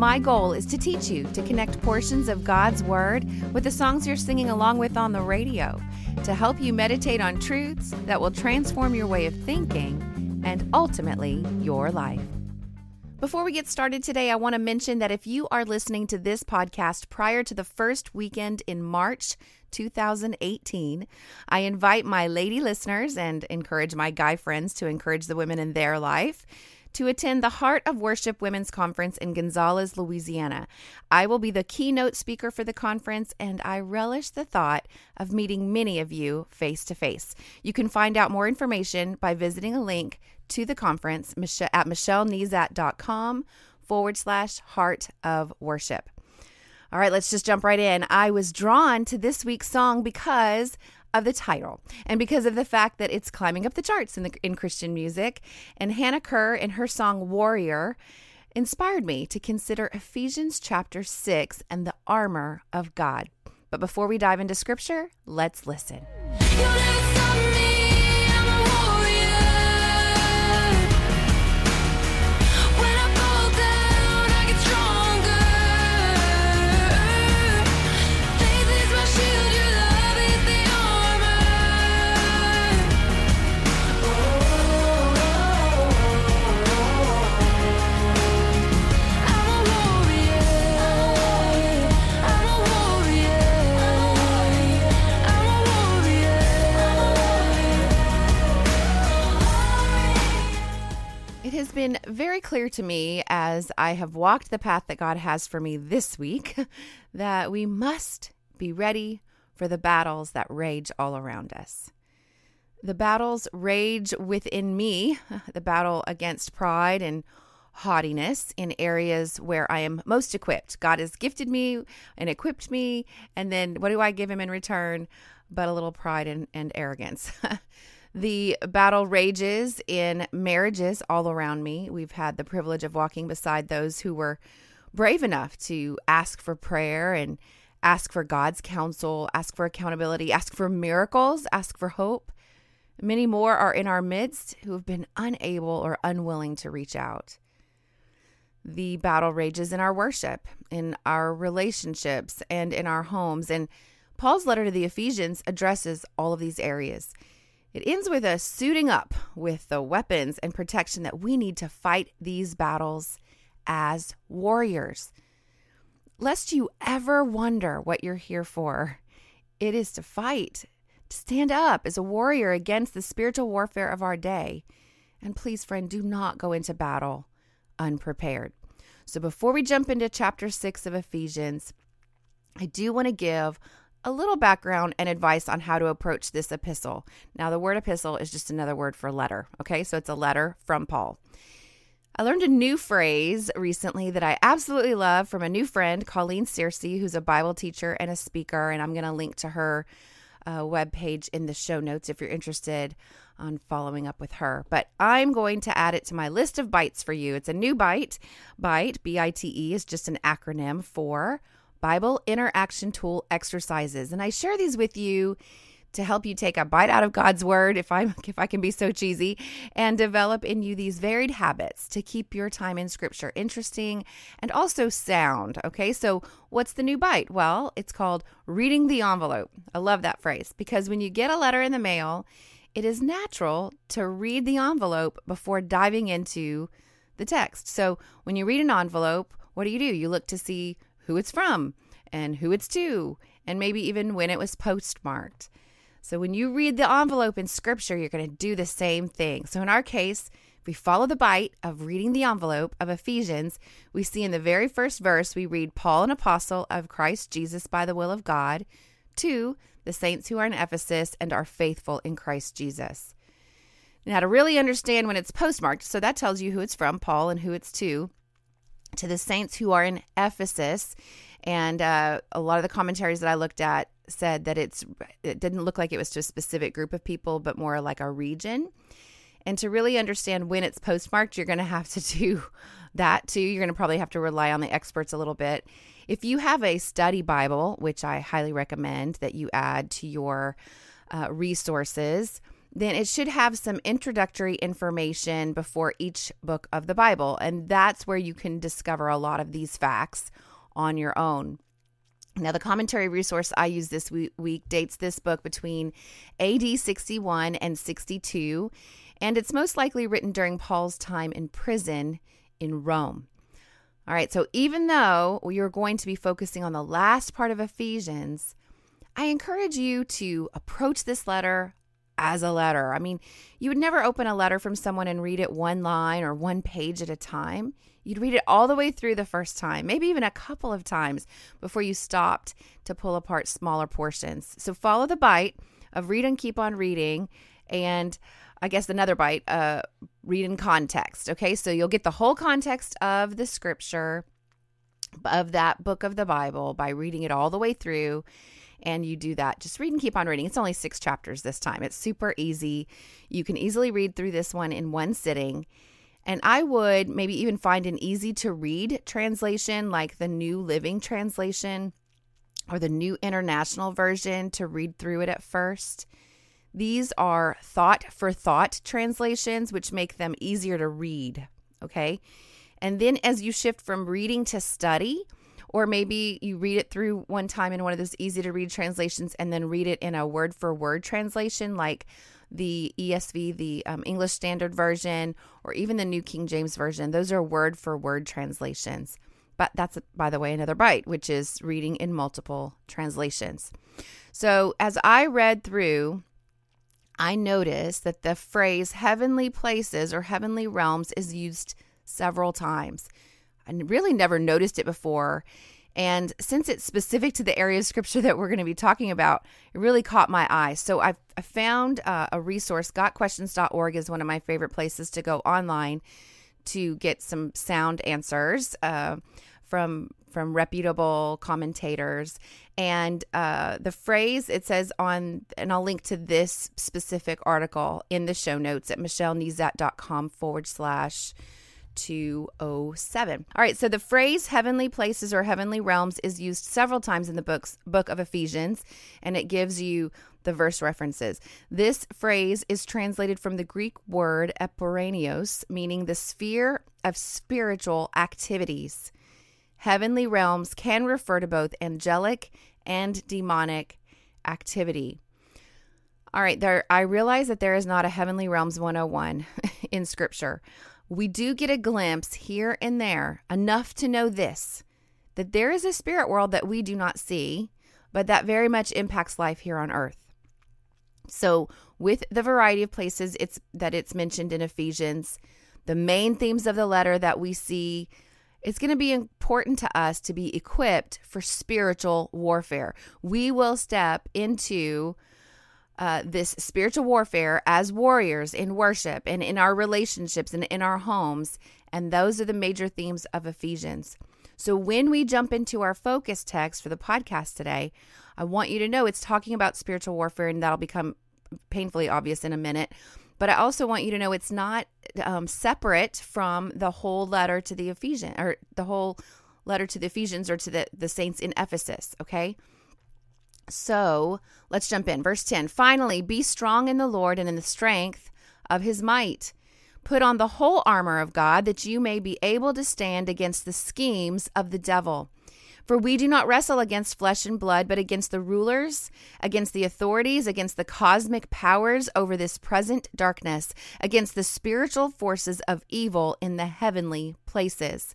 My goal is to teach you to connect portions of God's Word with the songs you're singing along with on the radio to help you meditate on truths that will transform your way of thinking and ultimately your life. Before we get started today, I want to mention that if you are listening to this podcast prior to the first weekend in March 2018, I invite my lady listeners and encourage my guy friends to encourage the women in their life to attend the Heart of Worship Women's Conference in Gonzales, Louisiana. I will be the keynote speaker for the conference, and I relish the thought of meeting many of you face to face. You can find out more information by visiting a link to the conference at michellenezat.com forward slash heart of worship. All right, let's just jump right in. I was drawn to this week's song because of the title and because of the fact that it's climbing up the charts in the in Christian music and Hannah Kerr in her song Warrior inspired me to consider Ephesians chapter 6 and the armor of God. But before we dive into scripture, let's listen. Very clear to me as I have walked the path that God has for me this week that we must be ready for the battles that rage all around us. The battles rage within me, the battle against pride and haughtiness in areas where I am most equipped. God has gifted me and equipped me, and then what do I give Him in return? But a little pride and, and arrogance. The battle rages in marriages all around me. We've had the privilege of walking beside those who were brave enough to ask for prayer and ask for God's counsel, ask for accountability, ask for miracles, ask for hope. Many more are in our midst who have been unable or unwilling to reach out. The battle rages in our worship, in our relationships, and in our homes. And Paul's letter to the Ephesians addresses all of these areas. It ends with us suiting up with the weapons and protection that we need to fight these battles as warriors. Lest you ever wonder what you're here for, it is to fight, to stand up as a warrior against the spiritual warfare of our day. And please, friend, do not go into battle unprepared. So before we jump into chapter 6 of Ephesians, I do want to give a little background and advice on how to approach this epistle. Now, the word epistle is just another word for letter, okay? So it's a letter from Paul. I learned a new phrase recently that I absolutely love from a new friend, Colleen Searcy, who's a Bible teacher and a speaker, and I'm going to link to her uh, webpage in the show notes if you're interested on following up with her. But I'm going to add it to my list of bites for you. It's a new bite. Bite, B I T E, is just an acronym for Bible Interaction Tool exercises. And I share these with you to help you take a bite out of God's word if I if I can be so cheesy and develop in you these varied habits to keep your time in scripture interesting and also sound, okay? So, what's the new bite? Well, it's called reading the envelope. I love that phrase because when you get a letter in the mail, it is natural to read the envelope before diving into the text. So, when you read an envelope, what do you do? You look to see who it's from and who it's to, and maybe even when it was postmarked. So when you read the envelope in scripture, you're going to do the same thing. So in our case, if we follow the bite of reading the envelope of Ephesians, we see in the very first verse, we read Paul, an apostle of Christ Jesus by the will of God, to the saints who are in Ephesus and are faithful in Christ Jesus. Now, to really understand when it's postmarked, so that tells you who it's from, Paul, and who it's to, to the saints who are in Ephesus. And uh, a lot of the commentaries that I looked at said that it's it didn't look like it was to a specific group of people, but more like a region. And to really understand when it's postmarked, you're going to have to do that too. You're going to probably have to rely on the experts a little bit. If you have a study Bible, which I highly recommend that you add to your uh, resources, then it should have some introductory information before each book of the Bible. And that's where you can discover a lot of these facts on your own. Now, the commentary resource I use this week dates this book between AD 61 and 62, and it's most likely written during Paul's time in prison in Rome. All right, so even though you're going to be focusing on the last part of Ephesians, I encourage you to approach this letter as a letter. I mean, you would never open a letter from someone and read it one line or one page at a time. You'd read it all the way through the first time, maybe even a couple of times before you stopped to pull apart smaller portions. So follow the bite of read and keep on reading. And I guess another bite, uh, read in context. Okay, so you'll get the whole context of the scripture of that book of the Bible by reading it all the way through and you do that. Just read and keep on reading. It's only six chapters this time. It's super easy. You can easily read through this one in one sitting. And I would maybe even find an easy to read translation like the New Living Translation or the New International Version to read through it at first. These are thought for thought translations, which make them easier to read. Okay. And then as you shift from reading to study, or maybe you read it through one time in one of those easy to read translations and then read it in a word for word translation like the ESV, the um, English Standard Version, or even the New King James Version. Those are word for word translations. But that's, by the way, another bite, which is reading in multiple translations. So as I read through, I noticed that the phrase heavenly places or heavenly realms is used several times. I really never noticed it before. And since it's specific to the area of scripture that we're going to be talking about, it really caught my eye. So I've, I found uh, a resource. GotQuestions.org is one of my favorite places to go online to get some sound answers uh, from from reputable commentators. And uh, the phrase it says on, and I'll link to this specific article in the show notes at michellenezat.com forward slash 207. All right, so the phrase heavenly places or heavenly realms is used several times in the books book of Ephesians and it gives you the verse references. This phrase is translated from the Greek word epouranios, meaning the sphere of spiritual activities. Heavenly realms can refer to both angelic and demonic activity. All right, there I realize that there is not a heavenly realms 101 in scripture we do get a glimpse here and there, enough to know this that there is a spirit world that we do not see, but that very much impacts life here on earth. So, with the variety of places it's that it's mentioned in Ephesians, the main themes of the letter that we see it's going to be important to us to be equipped for spiritual warfare. We will step into uh, this spiritual warfare as warriors in worship and in our relationships and in our homes. And those are the major themes of Ephesians. So when we jump into our focus text for the podcast today, I want you to know it's talking about spiritual warfare, and that'll become painfully obvious in a minute. But I also want you to know it's not um, separate from the whole letter to the Ephesians or the whole letter to the Ephesians or to the, the saints in Ephesus, okay? So let's jump in. Verse 10 Finally, be strong in the Lord and in the strength of his might. Put on the whole armor of God that you may be able to stand against the schemes of the devil. For we do not wrestle against flesh and blood, but against the rulers, against the authorities, against the cosmic powers over this present darkness, against the spiritual forces of evil in the heavenly places.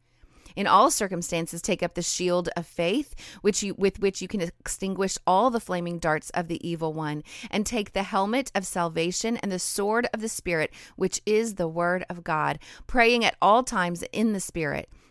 In all circumstances, take up the shield of faith, which you, with which you can extinguish all the flaming darts of the evil one, and take the helmet of salvation and the sword of the Spirit, which is the word of God, praying at all times in the Spirit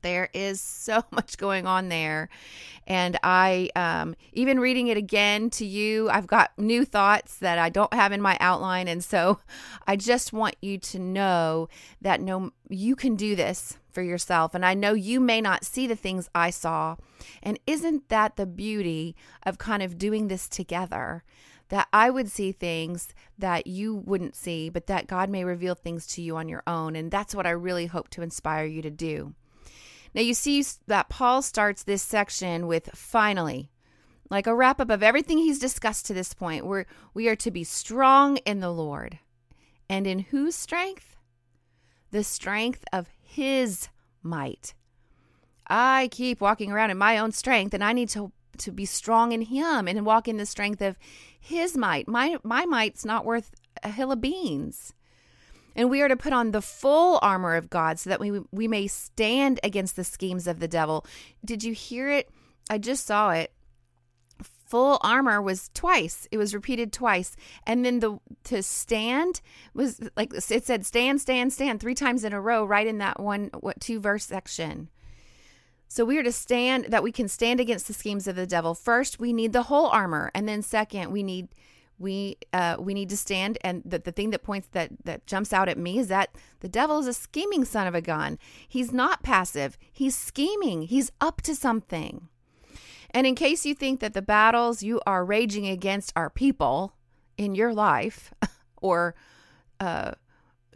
There is so much going on there. And I, um, even reading it again to you, I've got new thoughts that I don't have in my outline. And so I just want you to know that no, you can do this for yourself. And I know you may not see the things I saw. And isn't that the beauty of kind of doing this together? That I would see things that you wouldn't see, but that God may reveal things to you on your own. And that's what I really hope to inspire you to do. Now, you see that Paul starts this section with finally, like a wrap up of everything he's discussed to this point, where we are to be strong in the Lord. And in whose strength? The strength of his might. I keep walking around in my own strength, and I need to, to be strong in him and walk in the strength of his might. My, my might's not worth a hill of beans. And we are to put on the full armor of God so that we, we may stand against the schemes of the devil. Did you hear it? I just saw it. Full armor was twice. It was repeated twice. And then the to stand was like it said stand, stand, stand three times in a row, right in that one what two verse section. So we are to stand that we can stand against the schemes of the devil. First, we need the whole armor. And then second, we need we uh, we need to stand. And the, the thing that points that that jumps out at me is that the devil is a scheming son of a gun. He's not passive. He's scheming. He's up to something. And in case you think that the battles you are raging against are people in your life or uh,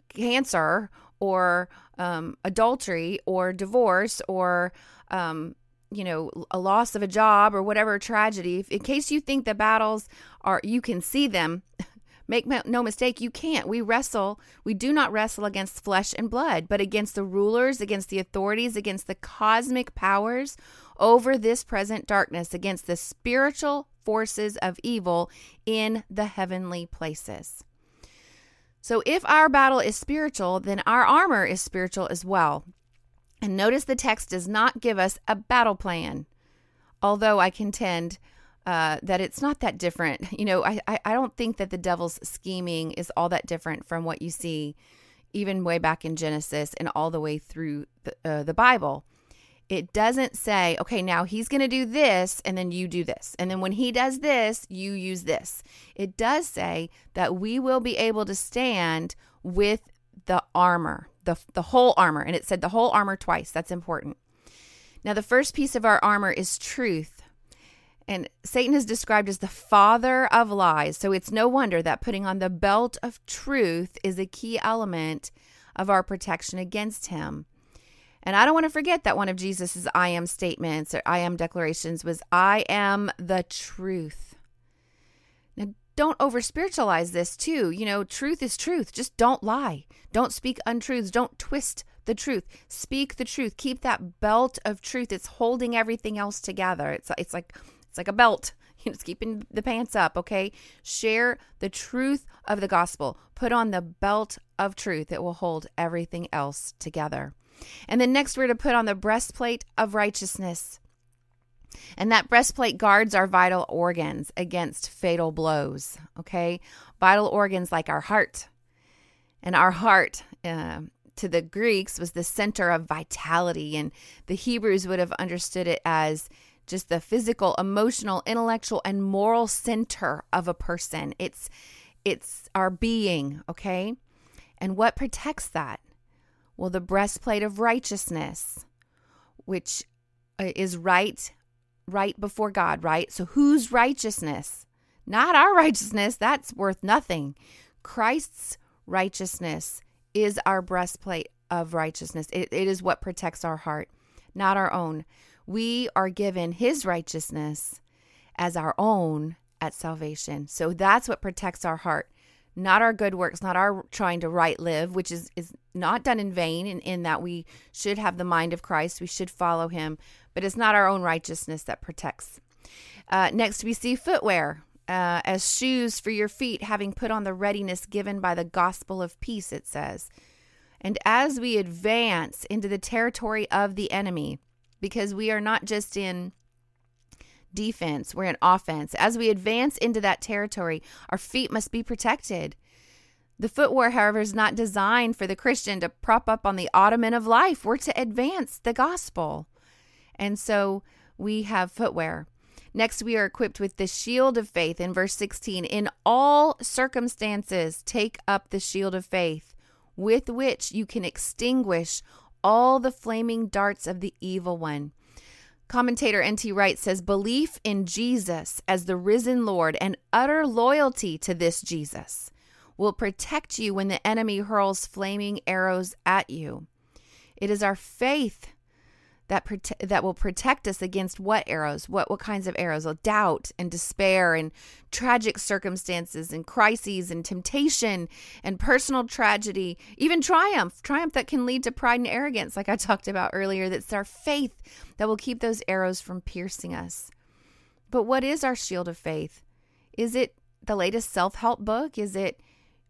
cancer or um, adultery or divorce or um, you know a loss of a job or whatever tragedy in case you think the battles are you can see them make no mistake you can't. We wrestle we do not wrestle against flesh and blood but against the rulers against the authorities against the cosmic powers over this present darkness against the spiritual forces of evil in the heavenly places. So if our battle is spiritual then our armor is spiritual as well and notice the text does not give us a battle plan, although I contend uh, that it's not that different. You know, I, I, don't think that the devil's scheming is all that different from what you see even way back in Genesis and all the way through the, uh, the Bible. It doesn't say, okay, now he's going to do this and then you do this. And then when he does this, you use this. It does say that we will be able to stand with the armor, the, the whole armor. And it said the whole armor twice. That's important. Now, the first piece of our armor is truth. And Satan is described as the father of lies. So it's no wonder that putting on the belt of truth is a key element of our protection against him. And I don't want to forget that one of Jesus's I am statements or I am declarations was I am the truth. Don't over spiritualize this too. You know, truth is truth. Just don't lie. Don't speak untruths. Don't twist the truth. Speak the truth. Keep that belt of truth. It's holding everything else together. It's it's like it's like a belt. It's keeping the pants up, okay? Share the truth of the gospel. Put on the belt of truth. It will hold everything else together. And then next, we're to put on the breastplate of righteousness. And that breastplate guards our vital organs against fatal blows. Okay. Vital organs like our heart. And our heart, uh, to the Greeks, was the center of vitality. And the Hebrews would have understood it as just the physical, emotional, intellectual, and moral center of a person. It's it's our being, okay? And what protects that? Well, the breastplate of righteousness, which uh, is right right before God, right? So whose righteousness? not our righteousness. That's worth nothing. Christ's righteousness is our breastplate of righteousness. It, it is what protects our heart, not our own. We are given his righteousness as our own at salvation. So that's what protects our heart, not our good works, not our trying to right live, which is, is not done in vain in, in that we should have the mind of Christ. We should follow him, but it's not our own righteousness that protects. Uh, next, we see footwear. Uh, as shoes for your feet, having put on the readiness given by the gospel of peace, it says. And as we advance into the territory of the enemy, because we are not just in defense, we're in offense. As we advance into that territory, our feet must be protected. The footwear, however, is not designed for the Christian to prop up on the ottoman of life. We're to advance the gospel. And so we have footwear. Next, we are equipped with the shield of faith in verse 16. In all circumstances, take up the shield of faith, with which you can extinguish all the flaming darts of the evil one. Commentator N.T. Wright says belief in Jesus as the risen Lord and utter loyalty to this Jesus will protect you when the enemy hurls flaming arrows at you. It is our faith that prote- that will protect us against what arrows what what kinds of arrows? Well, doubt and despair and tragic circumstances and crises and temptation and personal tragedy even triumph triumph that can lead to pride and arrogance like i talked about earlier. That's our faith that will keep those arrows from piercing us. But what is our shield of faith? Is it the latest self-help book? Is it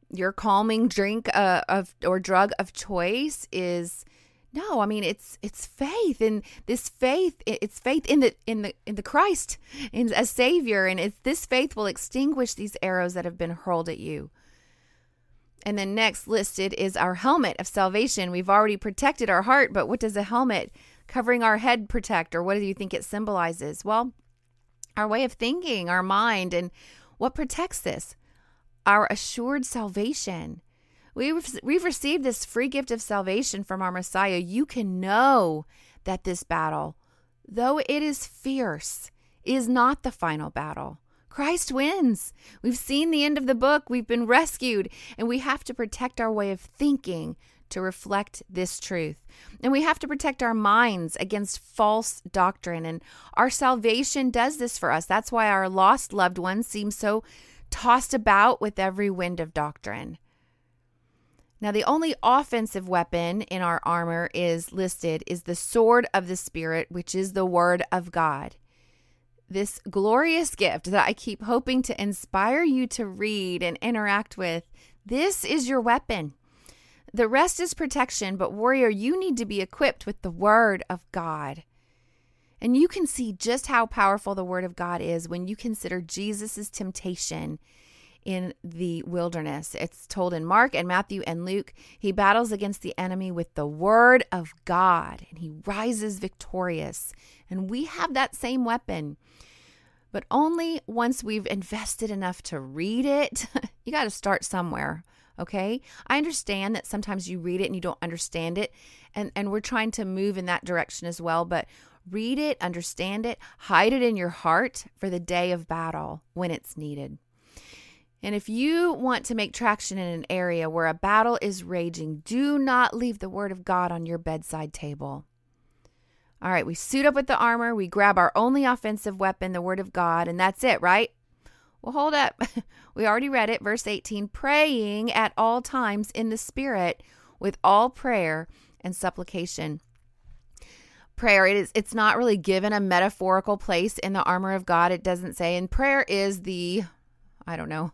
your calming drink uh, of or drug of choice? Is no, I mean it's it's faith and this faith it's faith in the in the in the Christ in a savior and it's this faith will extinguish these arrows that have been hurled at you. And then next listed is our helmet of salvation. We've already protected our heart, but what does a helmet covering our head protect or what do you think it symbolizes? Well, our way of thinking, our mind and what protects this? Our assured salvation. We've, we've received this free gift of salvation from our Messiah. You can know that this battle, though it is fierce, is not the final battle. Christ wins. We've seen the end of the book. We've been rescued, and we have to protect our way of thinking to reflect this truth. And we have to protect our minds against false doctrine. And our salvation does this for us. That's why our lost loved ones seem so tossed about with every wind of doctrine. Now, the only offensive weapon in our armor is listed is the sword of the Spirit, which is the word of God. This glorious gift that I keep hoping to inspire you to read and interact with, this is your weapon. The rest is protection, but warrior, you need to be equipped with the word of God. And you can see just how powerful the word of God is when you consider Jesus' temptation in the wilderness. It's told in Mark and Matthew and Luke. He battles against the enemy with the word of God and he rises victorious. And we have that same weapon, but only once we've invested enough to read it. you got to start somewhere. Okay. I understand that sometimes you read it and you don't understand it. And, and we're trying to move in that direction as well. But read it, understand it, hide it in your heart for the day of battle when it's needed. And if you want to make traction in an area where a battle is raging, do not leave the Word of God on your bedside table. All right, we suit up with the armor, we grab our only offensive weapon, the Word of God, and that's it, right? Well, hold up. we already read it, verse 18 praying at all times in the Spirit with all prayer and supplication. Prayer, it is it's not really given a metaphorical place in the armor of God. It doesn't say, and prayer is the I don't know,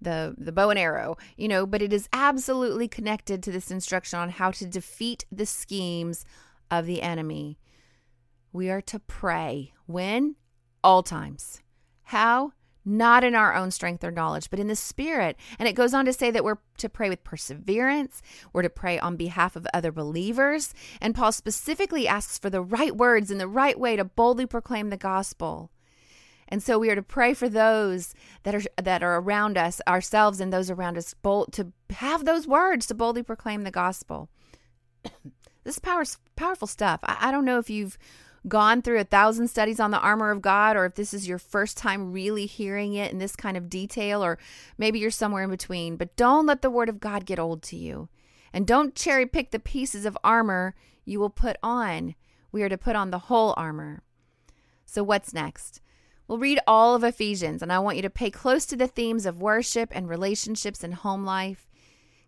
the the bow and arrow you know but it is absolutely connected to this instruction on how to defeat the schemes of the enemy we are to pray when all times how not in our own strength or knowledge, but in the Spirit. And it goes on to say that we're to pray with perseverance, we're to pray on behalf of other believers. And Paul specifically asks for the right words and the right way to boldly proclaim the gospel. And so we are to pray for those that are that are around us, ourselves and those around us, bold to have those words to boldly proclaim the gospel. this is power, powerful stuff. I, I don't know if you've gone through a thousand studies on the armor of God, or if this is your first time really hearing it in this kind of detail, or maybe you're somewhere in between. But don't let the Word of God get old to you. And don't cherry pick the pieces of armor you will put on. We are to put on the whole armor. So, what's next? We'll read all of Ephesians, and I want you to pay close to the themes of worship and relationships and home life.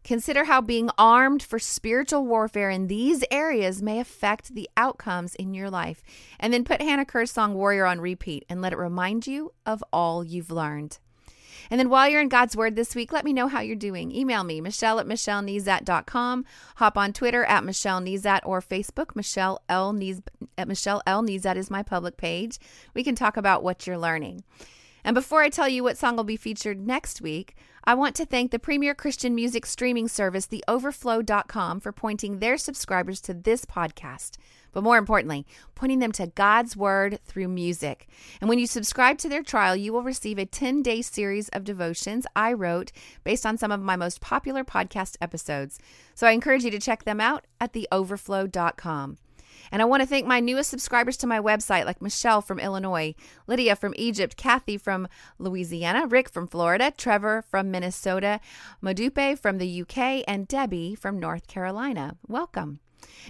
Consider how being armed for spiritual warfare in these areas may affect the outcomes in your life. And then put Hannah Kerr's song Warrior on repeat and let it remind you of all you've learned. And then while you're in God's Word this week, let me know how you're doing. Email me, Michelle at MichelleNezat.com. Hop on Twitter at Michelle Nezat or Facebook, Michelle L. At Michelle L. Nezat is my public page. We can talk about what you're learning. And before I tell you what song will be featured next week, I want to thank the premier Christian music streaming service, theoverflow.com, for pointing their subscribers to this podcast. But more importantly, pointing them to God's Word through music. And when you subscribe to their trial, you will receive a 10 day series of devotions I wrote based on some of my most popular podcast episodes. So I encourage you to check them out at theoverflow.com. And I want to thank my newest subscribers to my website, like Michelle from Illinois, Lydia from Egypt, Kathy from Louisiana, Rick from Florida, Trevor from Minnesota, Modupe from the UK, and Debbie from North Carolina. Welcome.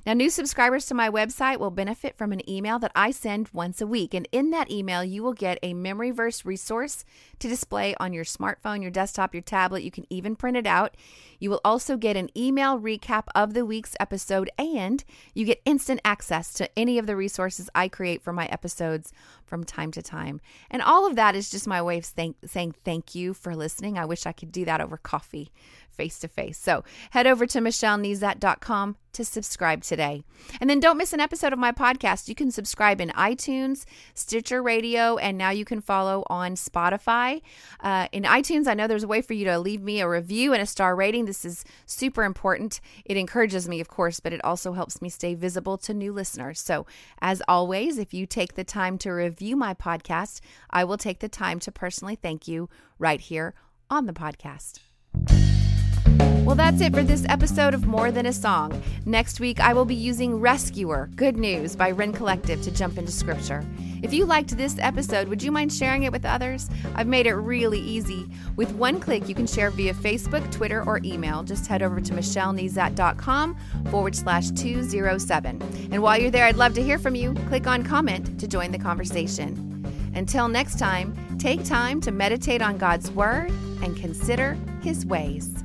Now, new subscribers to my website will benefit from an email that I send once a week. And in that email, you will get a memory verse resource to display on your smartphone, your desktop, your tablet. You can even print it out. You will also get an email recap of the week's episode, and you get instant access to any of the resources I create for my episodes from time to time. And all of that is just my way of thank- saying thank you for listening. I wish I could do that over coffee face to face. So head over to michellenezat.com to subscribe today. And then don't miss an episode of my podcast. You can subscribe in iTunes, Stitcher Radio, and now you can follow on Spotify. Uh, in iTunes, I know there's a way for you to leave me a review and a star rating. This is super important. It encourages me, of course, but it also helps me stay visible to new listeners. So, as always, if you take the time to review my podcast, I will take the time to personally thank you right here on the podcast. Well, that's it for this episode of More Than a Song. Next week, I will be using Rescuer, Good News by Rend Collective to jump into scripture. If you liked this episode, would you mind sharing it with others? I've made it really easy. With one click, you can share via Facebook, Twitter, or email. Just head over to michellenezat.com forward slash 207. And while you're there, I'd love to hear from you. Click on comment to join the conversation. Until next time, take time to meditate on God's Word and consider His ways.